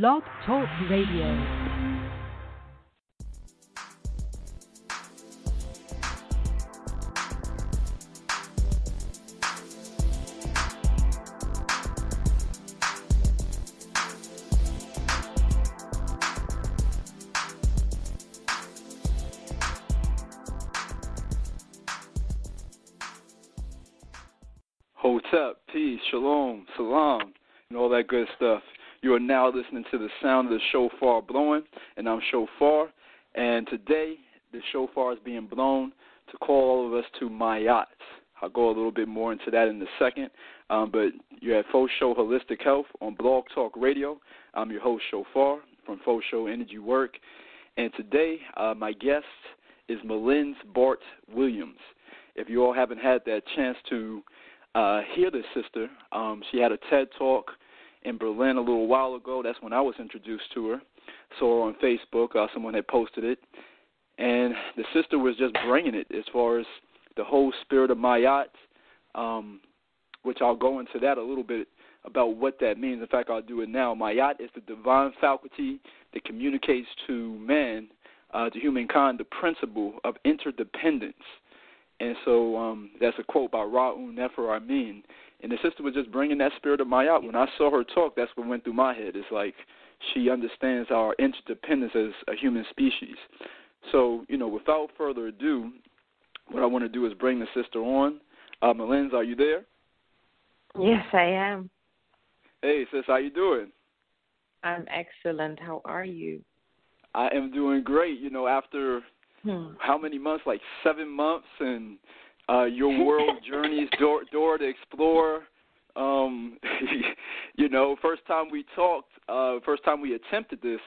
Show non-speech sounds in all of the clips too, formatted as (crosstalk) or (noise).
Blog Talk Radio. Hotep, peace, shalom, salam, and all that good stuff. You are now listening to the sound of the shofar blowing, and I'm Shophar. And today, the shofar is being blown to call all of us to Mayat. I'll go a little bit more into that in a second. Um, but you're at Fo Show Holistic Health on Blog Talk Radio. I'm your host, Shophar, from Fo Sho Energy Work. And today, uh, my guest is Mallence Bart Williams. If you all haven't had that chance to uh, hear this sister. Um, she had a TED talk in Berlin a little while ago. That's when I was introduced to her. Saw her on Facebook. Uh, someone had posted it, and the sister was just bringing it as far as the whole spirit of Mayat, um, which I'll go into that a little bit about what that means. In fact, I'll do it now. Mayat is the divine faculty that communicates to man, uh, to humankind, the principle of interdependence and so um, that's a quote by Ra Un Nefer Amen. And the sister was just bringing that spirit of Mayat. When I saw her talk, that's what went through my head. It's like she understands our interdependence as a human species. So, you know, without further ado, what I want to do is bring the sister on. Uh, are you there? Yes, I am. Hey, sis, how you doing? I'm excellent. How are you? I am doing great. You know, after hmm. how many months? Like seven months, and uh, your (laughs) world journeys door door to explore. Um, (laughs) you know, first time we talked, uh, first time we attempted this,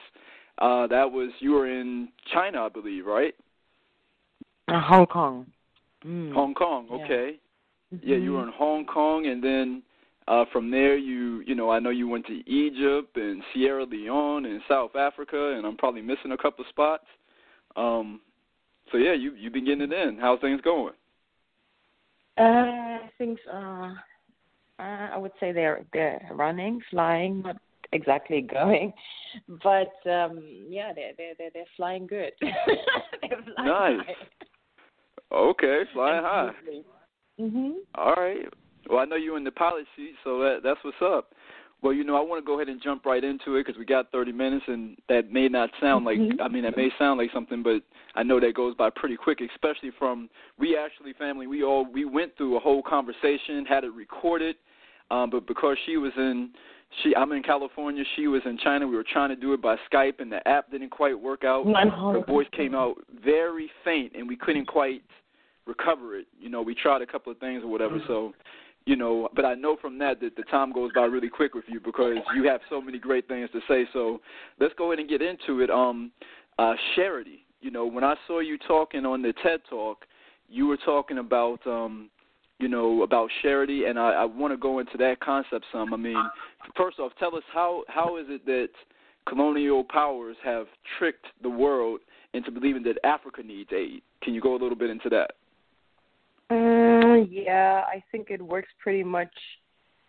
uh, that was you were in China, I believe, right? Uh, Hong Kong. Mm. Hong Kong, okay. Yeah. Mm-hmm. yeah, you were in Hong Kong, and then uh, from there, you you know I know you went to Egypt and Sierra Leone and South Africa, and I'm probably missing a couple of spots. Um, so yeah, you you've been getting it in. How's things going? Uh, things are, uh, I would say they're they're running, flying, not exactly (laughs) going, but um, yeah, they're they're they're, they're flying good. (laughs) they're flying nice. High. Okay, flying high. Mhm. All right. Well, I know you're in the pilot seat, so that that's what's up. Well, you know, I want to go ahead and jump right into it because we got 30 minutes, and that may not sound like mm-hmm. I mean that may sound like something, but I know that goes by pretty quick, especially from we actually family we all we went through a whole conversation, had it recorded, um, but because she was in she I'm in California, she was in China. We were trying to do it by Skype, and the app didn't quite work out. Her voice came out very faint, and we couldn't quite recover it. You know, we tried a couple of things or whatever, so you know, but I know from that that the time goes by really quick with you because you have so many great things to say. So let's go ahead and get into it. Um, uh, charity. You know, when I saw you talking on the TED Talk, you were talking about, um, you know, about charity, and I, I want to go into that concept some. I mean, first off, tell us how how is it that colonial powers have tricked the world into believing that Africa needs aid? Can you go a little bit into that? Uh, (clears throat) yeah, I think it works pretty much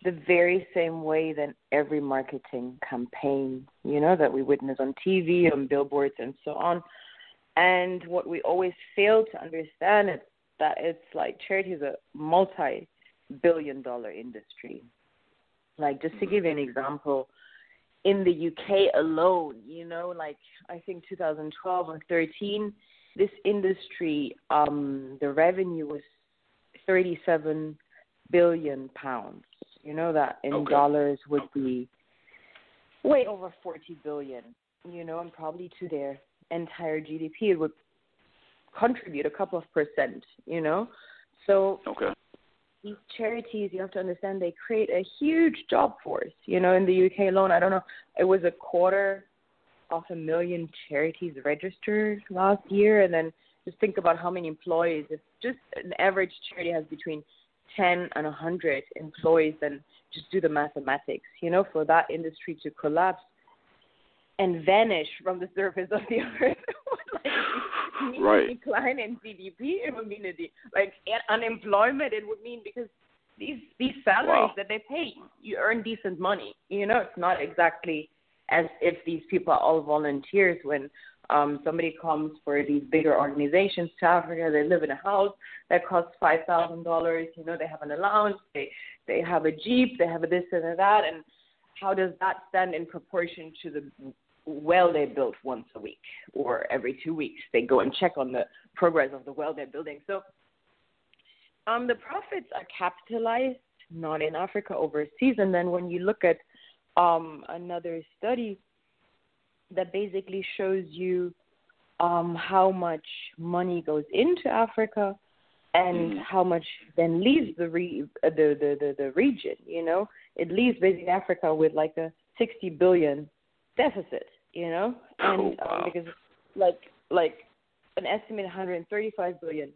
the very same way that every marketing campaign, you know, that we witness on TV, on billboards, and so on. And what we always fail to understand is that it's like charity is a multi-billion dollar industry. Like just to give you an example, in the UK alone, you know, like I think 2012 or 13, this industry, um, the revenue was 37 billion pounds. You know that in okay. dollars would be way over 40 billion. You know, and probably to their entire GDP it would contribute a couple of percent. You know, so okay. These charities, you have to understand, they create a huge job force. You know, in the UK alone, I don't know, it was a quarter of a million charities registered last year, and then just think about how many employees. If just an average charity has between 10 and 100 employees, then just do the mathematics. You know, for that industry to collapse and vanish from the surface of the (laughs) earth. like, right. decline in GDP. It would mean a de- like unemployment. It would mean because these these salaries wow. that they pay, you earn decent money. You know, it's not exactly as if these people are all volunteers when um, somebody comes for these bigger organizations to Africa. They live in a house that costs five thousand dollars. You know, they have an allowance. They they have a jeep. They have a this and a that. And how does that stand in proportion to the well they built once a week or every two weeks? They go and check on the progress of the well they're building. So um, the profits are capitalized, not in Africa, overseas. And then when you look at um, another study that basically shows you um, how much money goes into Africa and mm. how much then leaves the, re- uh, the, the the the region. You know, it leaves basically Africa with like a 60 billion deficit. You know, and oh, wow. um, because like like an estimated 135 billion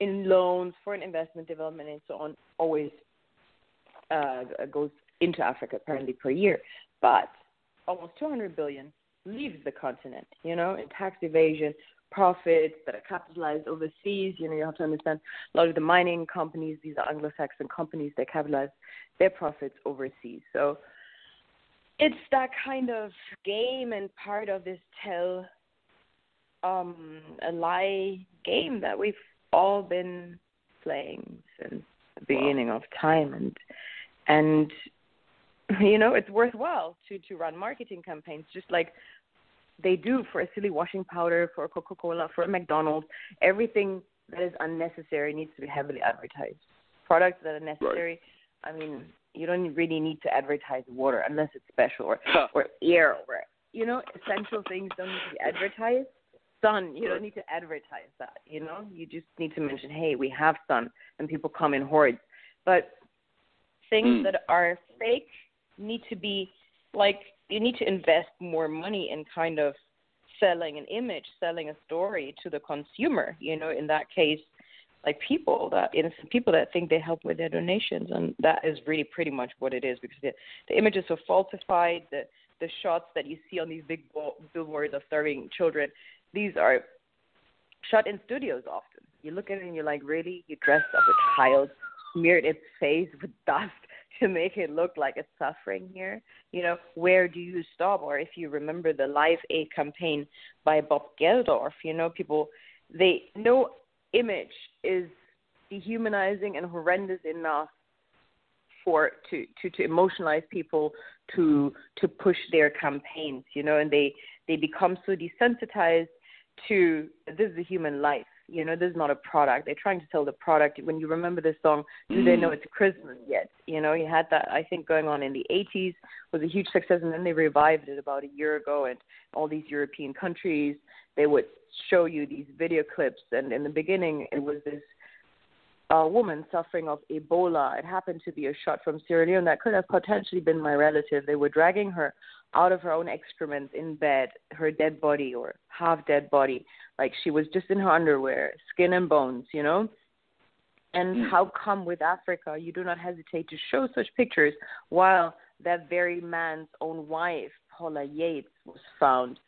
in loans, foreign investment, development, and so on, always uh, goes into Africa apparently per year. But almost 200 billion leaves the continent, you know, in tax evasion, profits that are capitalized overseas. You know, you have to understand a lot of the mining companies, these are Anglo-Saxon companies, they capitalize their profits overseas. So it's that kind of game and part of this tell um, a lie game that we've all been playing since the beginning wow. of time and and (laughs) you know it's worthwhile to to run marketing campaigns just like they do for a silly washing powder for coca-cola for McDonald's. Everything that is unnecessary needs to be heavily advertised. Products that are necessary right. i mean you don't really need to advertise water unless it's special or or air or you know essential things don't need to be advertised. Sun you don't need to advertise that you know? You just need to mention hey we have sun and people come in hordes. But things mm. that are fake need to be like you need to invest more money in kind of selling an image selling a story to the consumer you know in that case like people that innocent people that think they help with their donations and that is really pretty much what it is because the, the images are falsified the the shots that you see on these big billboards of starving children these are shot in studios often. You look at it and you're like, really? You dressed up a child, smeared its face with dust to make it look like it's suffering here? You know, where do you stop? Or if you remember the Live Aid campaign by Bob Geldof, you know, people, they, no image is dehumanizing and horrendous enough for to to to emotionalize people to to push their campaigns you know and they they become so desensitized to this is a human life. You know, this is not a product. They're trying to sell the product. When you remember this song, do they know mm. it's Christmas yet? You know, you had that I think going on in the 80s was a huge success, and then they revived it about a year ago. And all these European countries, they would show you these video clips. And in the beginning, it was this a woman suffering of Ebola. It happened to be a shot from Sierra Leone that could have potentially been my relative. They were dragging her out of her own excrement in bed, her dead body or half dead body, like she was just in her underwear, skin and bones, you know? And mm. how come with Africa you do not hesitate to show such pictures while that very man's own wife, Paula Yates, was found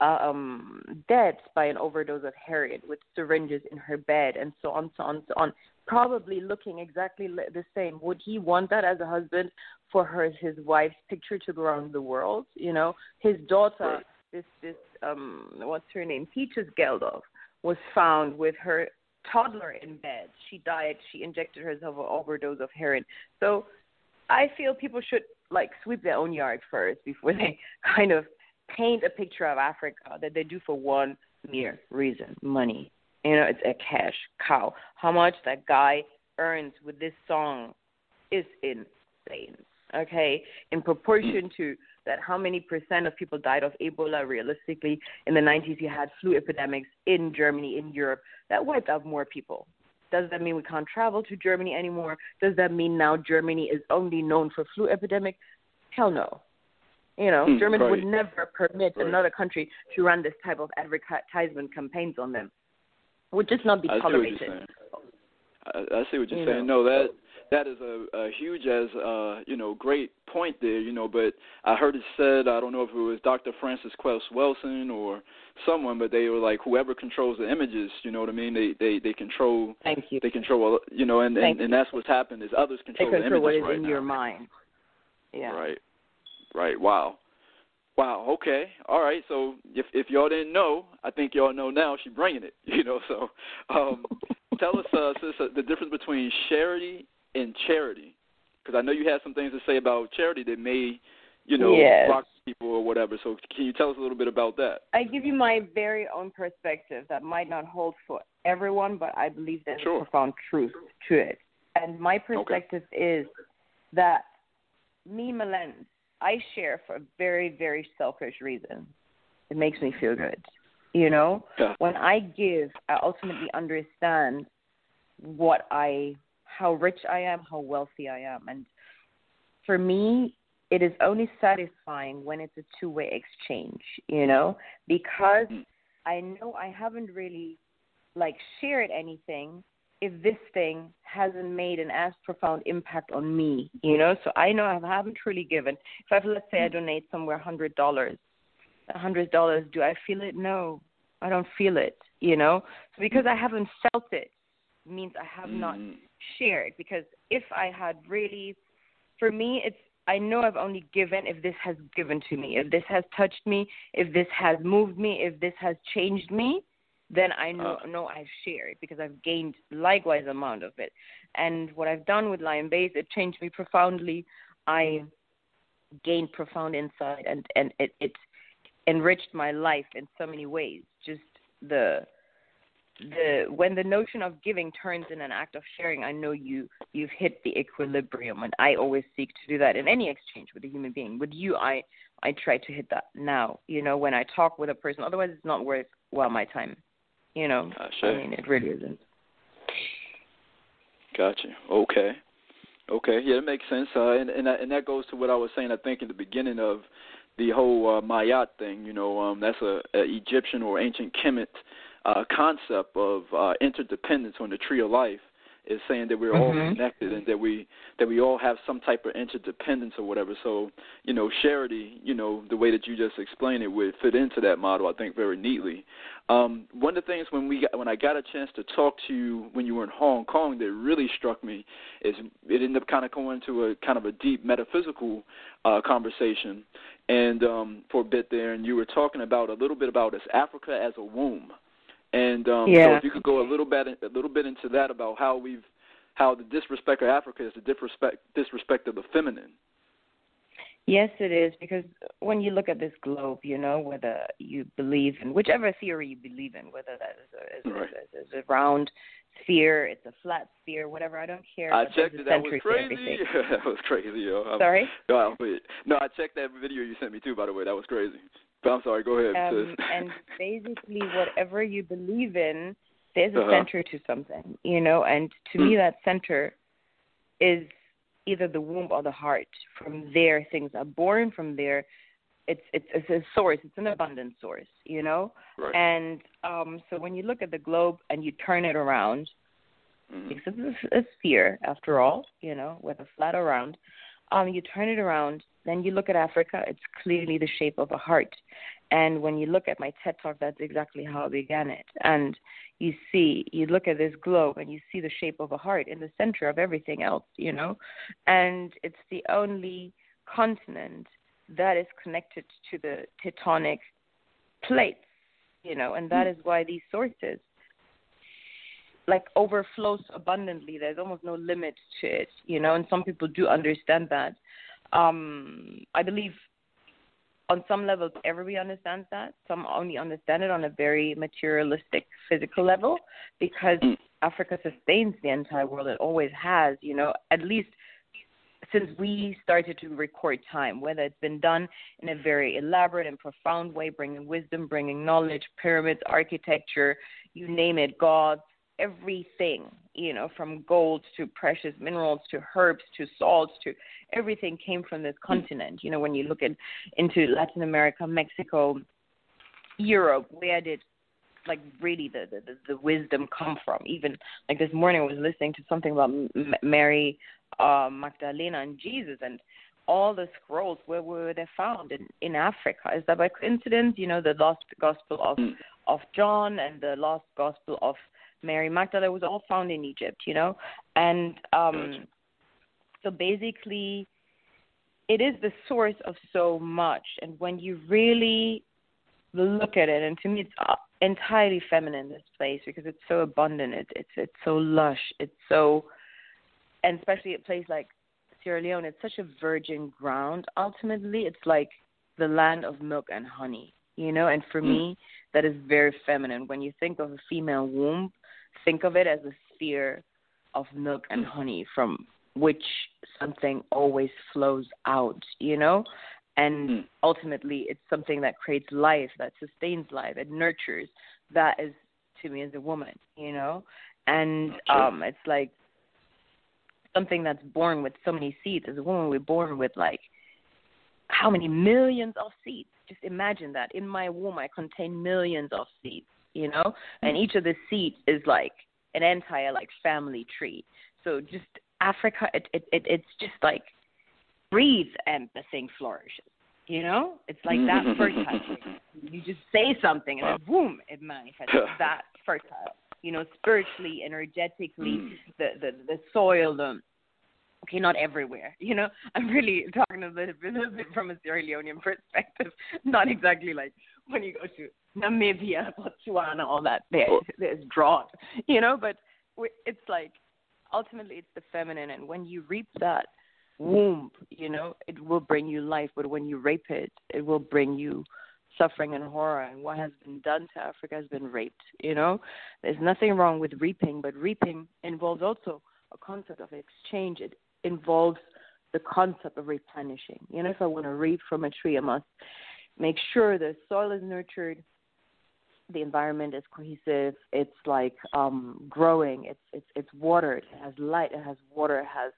uh, um, dead by an overdose of heroin with syringes in her bed and so on, so on, so on. Probably looking exactly the same. Would he want that as a husband for her, his wife's picture to go around the world? You know, his daughter, this this um, what's her name, Peaches Geldof, was found with her toddler in bed. She died. She injected herself an overdose of heroin. So, I feel people should like sweep their own yard first before they (laughs) kind of paint a picture of Africa that they do for one mere reason money. You know, it's a cash cow. How much that guy earns with this song is insane. Okay, in proportion to that, how many percent of people died of Ebola realistically in the 90s? You had flu epidemics in Germany, in Europe, that wiped out more people. Does that mean we can't travel to Germany anymore? Does that mean now Germany is only known for flu epidemic? Hell no. You know, mm, Germany right. would never permit right. another country to run this type of advertisement campaigns on them. Would just not be I tolerated. See what you're saying. I, I see what you're you saying. Know. No, that that is a, a huge as uh you know great point there you know but i heard it said i don't know if it was dr Frances Cress Welsing or someone but they were like whoever controls the images you know what i mean they they they control thank you they control you know and and, and that's what's happened is others control they the control images what is right in now. your mind yeah right right wow Wow. Okay. All right. So if if y'all didn't know, I think y'all know now. She's bringing it. (laughs) You know. So um, tell us, uh, sis, uh, the difference between sharity and charity, because I know you had some things to say about charity that may, you know, yes. rock people or whatever. So can you tell us a little bit about that? I give you my very own perspective that might not hold for everyone, but I believe there's sure. a profound truth to it. And my perspective okay. is that me, Mallence, I share for a very, very selfish reason. It makes me feel good. You know, yeah. when I give, I ultimately understand what I, how rich I am, how wealthy I am, and for me, it is only satisfying when it's a two-way exchange. You know, because. I know I haven't really like shared anything if this thing hasn't made an as profound impact on me, you know. So I know I haven't truly given. If I've let's say I donate somewhere a hundred dollars, a hundred dollars, do I feel it? No, I don't feel it, you know. So because I haven't felt it means I have not mm. shared. Because if I had really, for me, it's I know I've only given if this has given to me, if this has touched me, if this has moved me, if this has changed me then I know uh, know I've shared because I've gained likewise amount of it. And what I've done with Lion Base, it changed me profoundly. I gained profound insight and and it it enriched my life in so many ways. Just the the when the notion of giving turns in an act of sharing, I know you you've hit the equilibrium, and I always seek to do that in any exchange with a human being. With you, I I try to hit that now. You know, when I talk with a person, otherwise it's not worth well my time. You know, uh, sure. I mean, it really isn't. Gotcha. Okay. Okay. Yeah, that makes sense. Uh, and and and that goes to what I was saying. I think in the beginning of the whole uh, Mayat thing. You know, um, that's a, a Egyptian or ancient Kemet uh, concept of uh, interdependence on the tree of life is saying that we're mm-hmm. all connected and that we that we all have some type of interdependence or whatever. So, you know, charity, you know, the way that you just explained it would fit into that model, I think, very neatly. Um, one of the things when we got, when I got a chance to talk to you when you were in Hong Kong that really struck me is it ended up kind of going to a kind of a deep metaphysical uh, conversation, and um, for a bit there, and you were talking about a little bit about as Africa as a womb. And um, yeah. so, if you could go a little bit a little bit into that about how we've how the disrespect of Africa is the disrespect disrespect of the feminine. Yes, it is because when you look at this globe, you know whether you believe in whichever theory you believe in, whether that is a, is, right. is, is a round sphere, it's a flat sphere, whatever. I don't care. I checked it. That was crazy. (laughs) that was crazy, yo. I'm, Sorry. No, no, I checked that video you sent me too. By the way, that was crazy. I'm sorry. Go ahead. Um, and (laughs) basically, whatever you believe in, there's a uh-huh. center to something, you know. And to mm. me, that center is either the womb or the heart. From there, things are born. From there, it's it's, it's a source. It's an abundant source, you know. Right. And um, so when you look at the globe and you turn it around, mm-hmm. because it's a, a sphere after all, you know, with a flat around. Um, you turn it around, then you look at Africa. It's clearly the shape of a heart. And when you look at my TED talk, that's exactly how I began it. And you see, you look at this globe and you see the shape of a heart in the center of everything else, you know? And it's the only continent that is connected to the tectonic plates, you know, and that hmm. is why these sources like overflows abundantly. There's almost no limit to it, you know, and some people do understand that. Um, I believe on some levels everybody understands that. Some only understand it on a very materialistic, physical level because Africa sustains the entire world. It always has, you know, at least since we started to record time, whether it's been done in a very elaborate and profound way, bringing wisdom, bringing knowledge, pyramids, architecture, you name it, gods, everything, you know, from gold to precious minerals to herbs to salts to everything came from this continent. You know, when you look at into Latin America, Mexico, Europe, where did like really the, the the wisdom come from? Even like this morning, I was listening to something about M- Mary uh, Magdalena and Jesus and all the scrolls where were they found in in Africa? Is that by coincidence? You know, the lost gospel of of John and the lost gospel of Mary Magdalene was all found in Egypt, you know, and um, so basically, it is the source of so much. And when you really look at it, and to me, it's uh, entirely feminine this place because it's so abundant. It, it's it's so lush. It's so, and especially a place like Sierra Leone, it's such a virgin ground. Ultimately, it's like the land of milk and honey. You know, and for mm. me, that is very feminine. When you think of a female womb, think of it as a sphere of milk and mm. honey from which something always flows out, you know? And mm. ultimately, it's something that creates life, that sustains life, it nurtures. That is, to me, as a woman, you know? And um, it's like something that's born with so many seeds. As a woman, we're born with like how many millions of seeds? Just imagine that. In my womb, I contain millions of seeds, you know? And mm. each of the seeds is like an entire like family tree. So just Africa, it, it, it it's just like breathes and the thing flourishes. You know, it's like that fertile. you just say something and then boom, it manifests. (laughs) that fertile. You know, spiritually, energetically, mm. the the the soil, the okay, not everywhere. You know, (laughs) I'm really talking a little bit, a little bit from a Sierra Leonean perspective, (laughs) not exactly like when you go to Namibia, (laughs) Botswana, all that. There, there's drought, you know, but it's like ultimately it's the feminine, and when you reap that womb, you know, it will bring you life. But when you rape it, it will bring you suffering and horror. And what has been done to Africa has been raped. You know, there's nothing wrong with reaping, but reaping involves also a concept of exchange. It involves the concept of replenishing. You know, if I want to reap from a tree, I must make sure the soil is nurtured, the environment is cohesive. It's like um, growing. It's it's it's watered. It has light. It has water. It has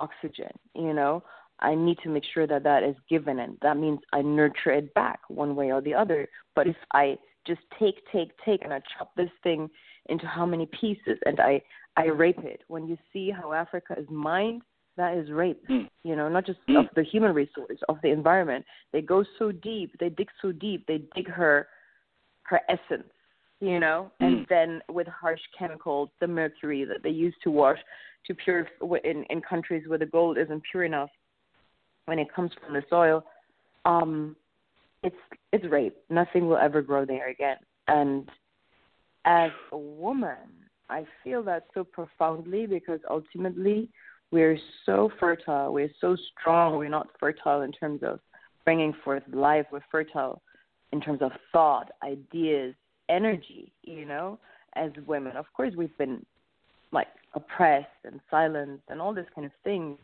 oxygen. You know, I need to make sure that that is given, and that means I nurture it back one way or the other. But if I just take, take, take, and I chop this thing into how many pieces, and I I rape it. When you see how Africa is mined, that is rape. Mm. You know, not just mm. of the human resource, of the environment. They go so deep. They dig so deep. They dig her her essence, you know, mm. and then with harsh chemicals, the mercury that they use to wash to purify in in countries where the gold isn't pure enough when it comes from the soil, um, it's it's rape. Nothing will ever grow there again. And as a woman, I feel that so profoundly because ultimately we're so fertile, we're so strong. We're not fertile in terms of bringing forth life. We're fertile in terms of thought, ideas, energy, you know, as women. Of course, we've been like oppressed and silenced and all this kind of things,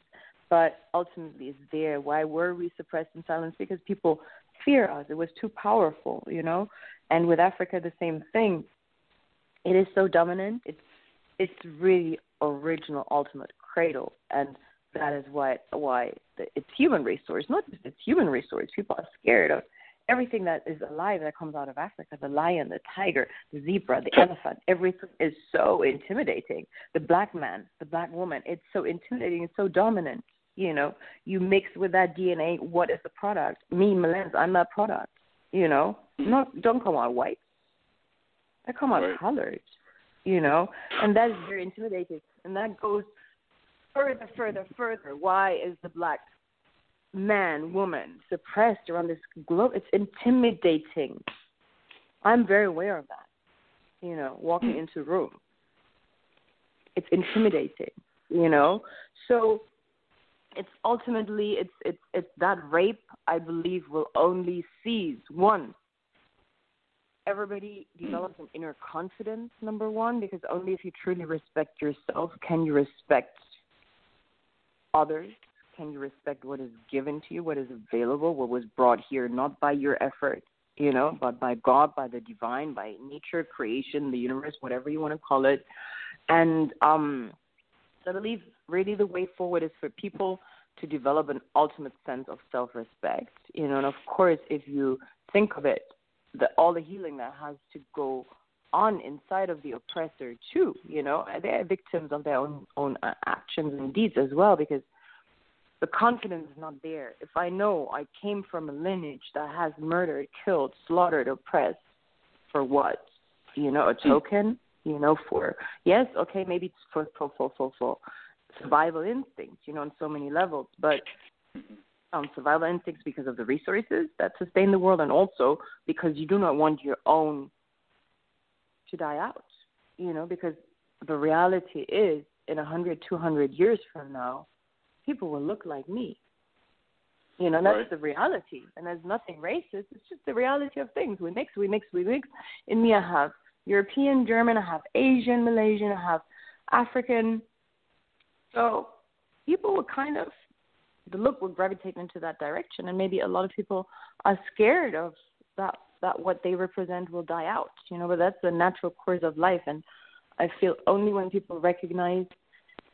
but ultimately it's there. Why were we suppressed and silenced? Because people fear us. It was too powerful, you know. And with Africa, the same thing. It is so dominant. It's it's really original, ultimate cradle, and that is why why it's human resource, not just it's human resource. People are scared of everything that is alive that comes out of Africa the lion, the tiger, the zebra, the elephant everything is so intimidating. The black man, the black woman, it's so intimidating, it's so dominant. You know, you mix with that DNA, what is the product? Me, Mallence, I'm that product. You know, not don't come out white. I come out right. colored. You know, and that is very intimidating, and that goes further, further, further. Why is the black man, woman suppressed around this globe. It's intimidating. I'm very aware of that. You know, walking into a room. It's intimidating, you know. So it's ultimately it's it's it's that rape I believe will only cease once everybody develops an inner confidence number one because only if you truly respect yourself can you respect others can you respect what is given to you, what is available, what was brought here, not by your effort, you know, but by God, by the divine, by nature, creation, the universe, whatever you want to call it. And um, so I believe really the way forward is for people to develop an ultimate sense of self respect, you know, and of course, if you think of it, the, all the healing that has to go on inside of the oppressor too, you know, they are victims of their own own uh, actions and deeds as well because the confidence is not there. If I know I came from a lineage that has murdered, killed, slaughtered, oppressed, for what? You know, a hmm. token. You know, for yes, okay, maybe it's for for for for, for survival instinct. You know, on so many levels, but um, survival instincts because of the resources that sustain the world, and also because you do not want your own to die out. You know, because the reality is, in a hundred, two hundred years from now, people will look like me. You know, that's right. the reality, and there's nothing racist. It's just the reality of things. We mix, we mix, we mix. In me, I have European, German, I have Asian, Malaysian, I have African. So people will kind of the look will gravitate into that direction, and maybe a lot of people are scared of that that what they represent will die out. You know, but that's the natural course of life, and I feel only when people recognize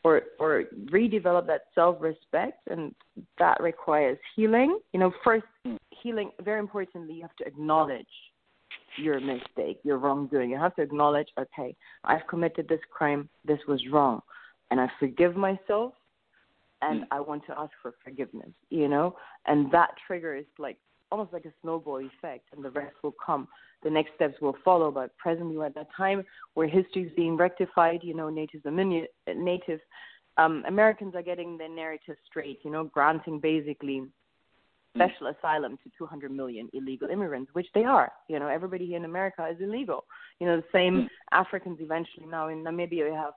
or or redevelop that self-respect, and that requires healing. You know, first hmm. healing. Very importantly, you have to acknowledge your mistake, your wrongdoing. You have to acknowledge, okay, I've committed this crime. This was wrong, and I forgive myself and hmm. I want to ask for forgiveness, you know? And that triggers like almost like a snowball effect and the rest will come. The next steps will follow, but presently we're at that time where history is being rectified, you know, Native Native um, Americans are getting their narrative straight, you know, granting basically special asylum to 200 million illegal immigrants, which they are. You know, everybody here in America is illegal. You know, the same Africans eventually now in Namibia we have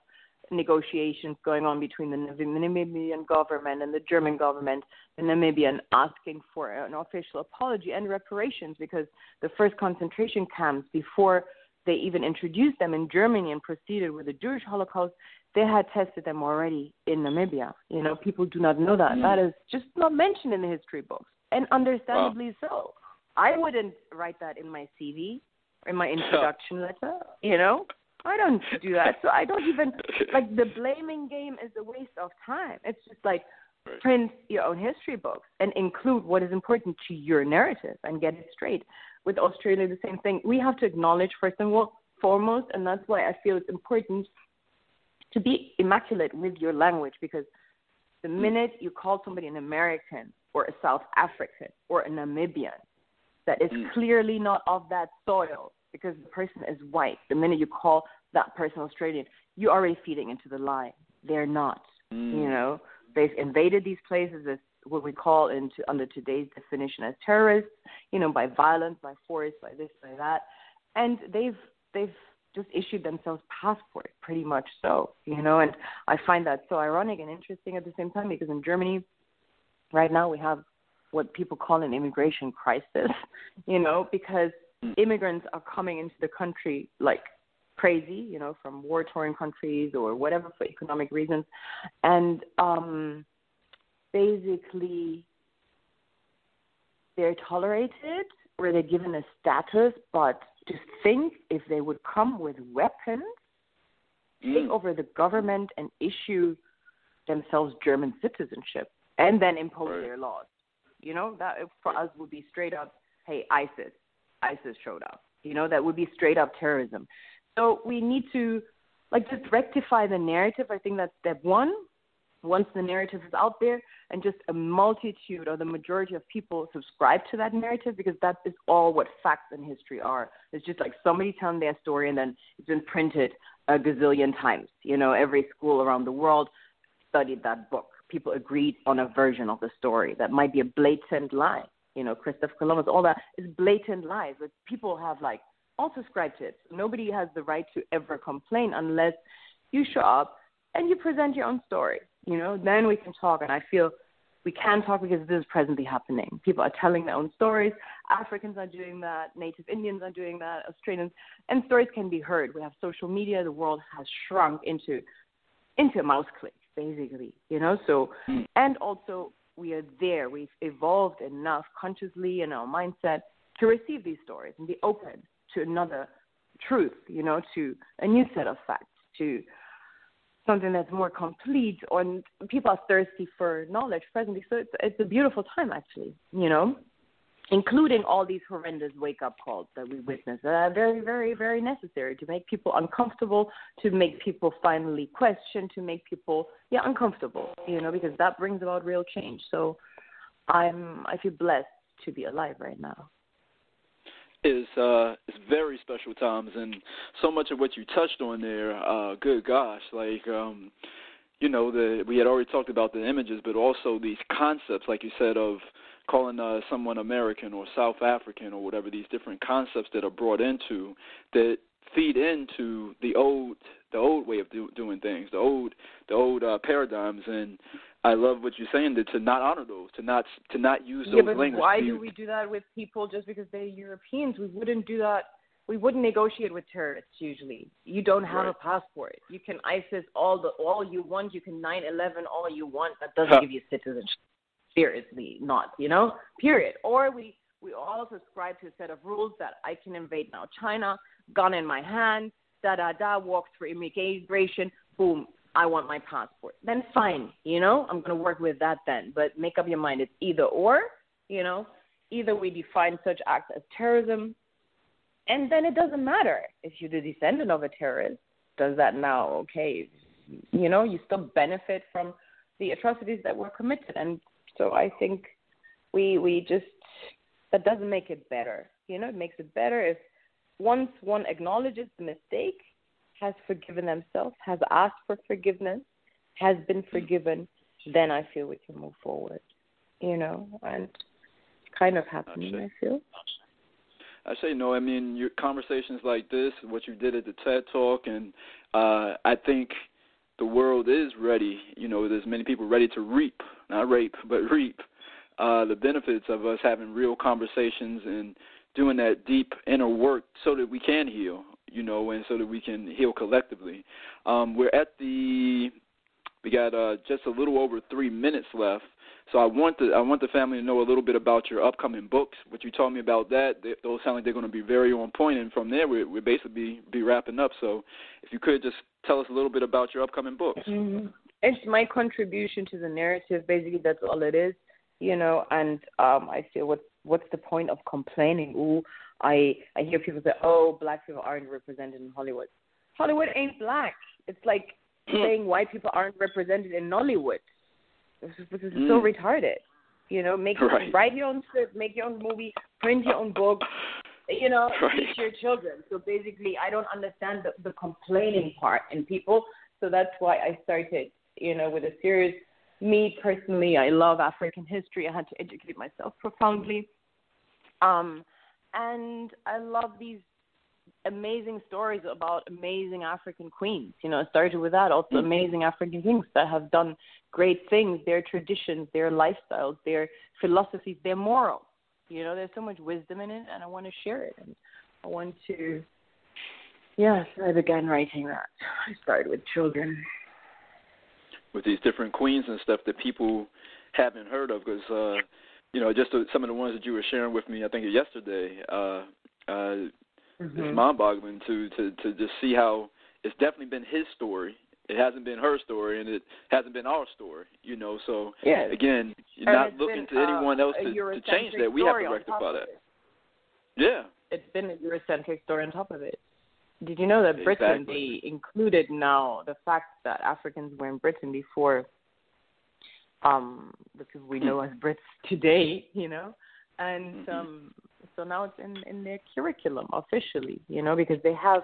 negotiations going on between the Namibian government and the German government, the Namibian asking for an official apology and reparations because the first concentration camps, before they even introduced them in Germany and proceeded with the Jewish Holocaust, they had tested them already in Namibia. You know, people do not know that. That hmm. is just not mentioned in the history books, and understandably wow. so. I wouldn't write that in my CV in my (laughs) introduction letter. You know, I don't do that. So I don't even like the blaming game is a waste of time. It's just like right. print your own history books and include what is important to your narrative and get it straight. With Australia, the same thing. We have to acknowledge first and foremost, and that's why I feel it's important to be immaculate with your language because the mm. minute you call somebody an American or a South African or a Namibian that is mm. clearly not of that soil because the person is white. The minute you call that person Australian, you're already feeding into the lie. They're not. Mm. You know, they've invaded these places as what we call into under today's definition as terrorists. You know, by violence, by force, by this, by that, and they've they've just issued themselves passports, pretty much so. You know, and I find that so ironic and interesting at the same time because in Germany, right now we have what people call an immigration crisis. (laughs) You know, because immigrants are coming into the country like crazy, you know, from war torn countries or whatever for economic reasons. And um, basically, they're tolerated or they're given a status, but to think if they would come with weapons, mm. take over the government, and issue themselves German citizenship and then impose right. their laws. You know, that for us would be straight up, hey, ISIS, ISIS showed up. You know, that would be straight up terrorism. So we need to like just rectify the narrative. I think that's step one. Once the narrative is out there, and just a multitude or the majority of people subscribe to that narrative, because that is all what facts and history are. It's just like somebody telling their story, and then it's been printed a gazillion times. You know, every school around the world studied that book. People agreed on a version of the story that might be a blatant lie you know, Christopher Columbus, all that is blatant lies. But people have like all subscribed to it. Nobody has the right to ever complain unless you show up and you present your own story. You know, then we can talk. And I feel we can talk because this is presently happening. People are telling their own stories. Africans are doing that. Native Indians are doing that. Australians, and stories can be heard. We have social media. The world has shrunk into into a mouse click, basically. You know, so hmm. and also we are there. We've evolved enough consciously in our mindset to receive these stories and be open to another truth, you know, to a new set of facts, to something that's more complete. And people are thirsty for knowledge presently. So it's, it's a beautiful time, actually, you know including all these horrendous wake up calls that we witness that are very, very, very necessary to make people uncomfortable, to make people finally question, to make people yeah uncomfortable, you know, because that brings about real change. So I'm I feel blessed to be alive right now. Is uh it's very special times and so much of what you touched on there, uh, good gosh, like um you know, the we had already talked about the images, but also these concepts, like you said, of calling uh, someone American or South African or whatever. These different concepts that are brought into that feed into the old the old way of do, doing things, the old the old uh, paradigms, and I love what you're saying that to not honor those, to not to not use those yeah, but language. Why do we do that with people just because they're Europeans? We wouldn't do that. We wouldn't negotiate with terrorists usually. You don't have right. a passport. You can ISIS all the all you want. You can 9/11 all you want. That doesn't give you citizenship. Seriously, not. You know. Period. Or we we all subscribe to a set of rules that I can invade now China, gun in my hand, da da da, walk through immigration, boom, I want my passport. Then fine, you know, I'm going to work with that then. But make up your mind, it's either or, you know, either we define such acts as terrorism, and then it doesn't matter if you're the descendant of a terrorist. Does that now, okay, you know, you still benefit from the atrocities that were committed, and so I think we we just that doesn't make it better. You know, it makes it better if once one acknowledges the mistake, has forgiven themselves, has asked for forgiveness, has been forgiven, then I feel we can move forward. You know, and kind of happening, I feel. I say no. I mean, your conversations like this, what you did at the TED Talk, and uh, I think the world is ready. You know, there's many people ready to reap, not rape, (laughs) but reap uh, the benefits of us having real conversations and doing that deep inner work so that we can heal, you know, and so that we can heal collectively. Um, we're at the we got uh, just a little over three minutes left, so I want the I want the family to know a little bit about your upcoming books. What you told me about that, they, those sound like they're going to be very on point. point, and from there we we basically be, be wrapping up. So, if you could just tell us a little bit about your upcoming books. Mm-hmm. It's my contribution to the narrative. Basically, that's all it is, you know. And um, I feel what's what's the point of complaining? Ooh, I I hear people say, oh, black people aren't represented in Hollywood. Hollywood ain't black. It's like saying white people aren't represented in Nollywood. This is, this is mm. so retarded. You know, make right. write your own script, make your own movie, print your own book. You know, (laughs) right. teach your children. So basically, I don't understand the, the complaining part in people. So that's why I started, you know, with a series. Me personally, I love African history. I had to educate myself profoundly. Um, and I love these amazing stories about amazing African queens. You know, I started with that. Also, mm-hmm. amazing African kings that have done great things. Their traditions, their lifestyles, their philosophies, their morals. You know, there's so much wisdom in it, and I want to share it. And I want to. Yes, I began writing that. I started with children. With these different queens and stuff that people haven't heard of, because uh, you know, just some of the ones that you were sharing with me, I think yesterday. Uh, uh, mm-hmm. it's mind-boggling to to to just see how it's definitely been his story. It hasn't been her story, and it hasn't been our story. You know, so yeah. again, you're and not looking been, to anyone uh, else to, to change that. We have to rectify that. Yeah, it's been a Eurocentric story on top of it. Did you know that Britain exactly. they included now the fact that Africans were in Britain before um the people we know as Brits (laughs) today, you know? And Mm-hmm. um so now it's in in their curriculum officially, you know, because they have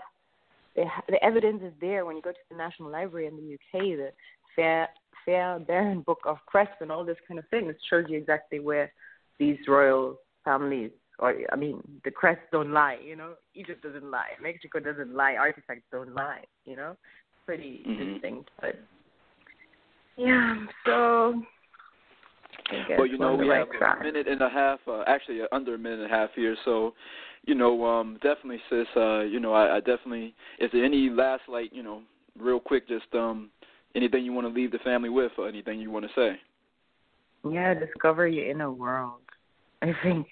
ha- the evidence is there when you go to the National Library in the UK, the Fair Fair Baron Book of Crests and all this kind of thing. It shows you exactly where these royal families or I mean, the crests don't lie, you know. Egypt doesn't lie, Mexico doesn't lie, artifacts don't lie, you know. Pretty mm-hmm. distinct, but yeah. So. Well, you know, we right have track. a minute and a half, uh, actually uh, under a minute and a half here. So, you know, um, definitely, sis. Uh, you know, I, I definitely. Is there any last, like, you know, real quick, just um, anything you want to leave the family with, or anything you want to say? Yeah, discover your inner world. (laughs) I think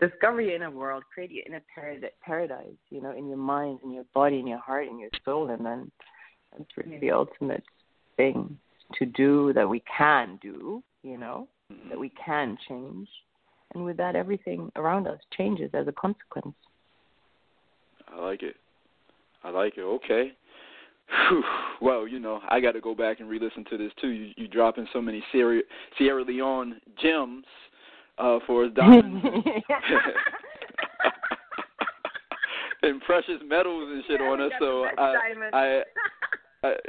discover your inner world, create your inner parad- paradise. You know, in your mind, in your body, in your heart, in your soul, and then that's really the ultimate thing to do that we can do. You know, that we can change, and with that, everything around us changes as a consequence. I like it. I like it. Okay. Whew. Well, you know, I got to go back and re-listen to this too. You you dropping so many Sierra Sierra Leone gems uh, for diamonds (laughs) (laughs) and precious metals and shit Yeah, on us. So I. I (laughs)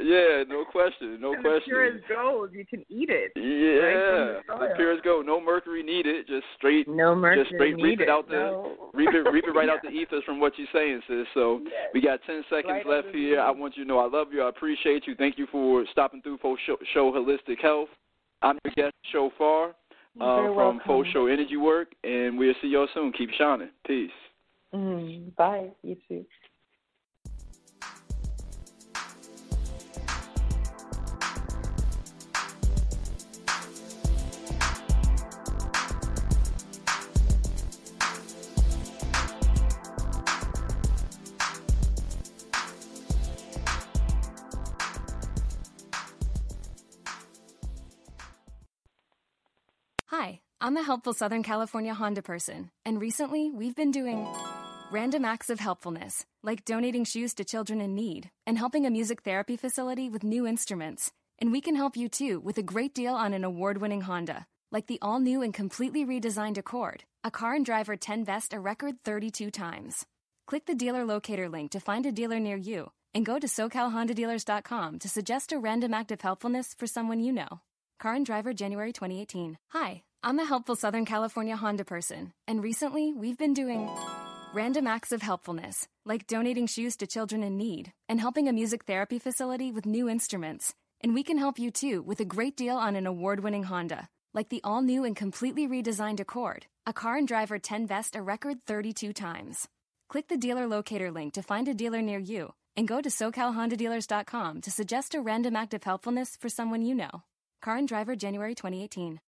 yeah, no question, no question. Pure as gold. You can eat it. Yeah, right the pure as gold. No mercury needed. Just straight. No mercury Just straight needed. reap it out the no. reap it reap it right yeah. out (laughs) the ethers from what you're saying, sis. So Yes. we got ten seconds Right left here. I want you to know I love you. I appreciate you. Thank you for stopping through for show, show holistic health. I'm your guest, Shophar, uh, from welcome. Fo Sho Energy Work, and we'll see y'all soon. Keep shining. Peace. Mm, bye. You too. Hi, I'm a helpful Southern California Honda person, and recently we've been doing random acts of helpfulness, like donating shoes to children in need and helping a music therapy facility with new instruments. And we can help you too with a great deal on an award winning Honda, like the all new and completely redesigned Accord, a car and driver 10 best a record 32 times. Click the dealer locator link to find a dealer near you and go to SoCalHondaDealers.com to suggest a random act of helpfulness for someone you know. Car and Driver, January 2018. Hi, I'm a helpful Southern California Honda person, and recently we've been doing random acts of helpfulness, like donating shoes to children in need and helping a music therapy facility with new instruments. And we can help you too with a great deal on an award winning Honda, like the all new and completely redesigned Accord, a car and driver 10 best a record 32 times. Click the dealer locator link to find a dealer near you and go to SoCalHondaDealers.com to suggest a random act of helpfulness for someone you know. Car and Driver, January 2018.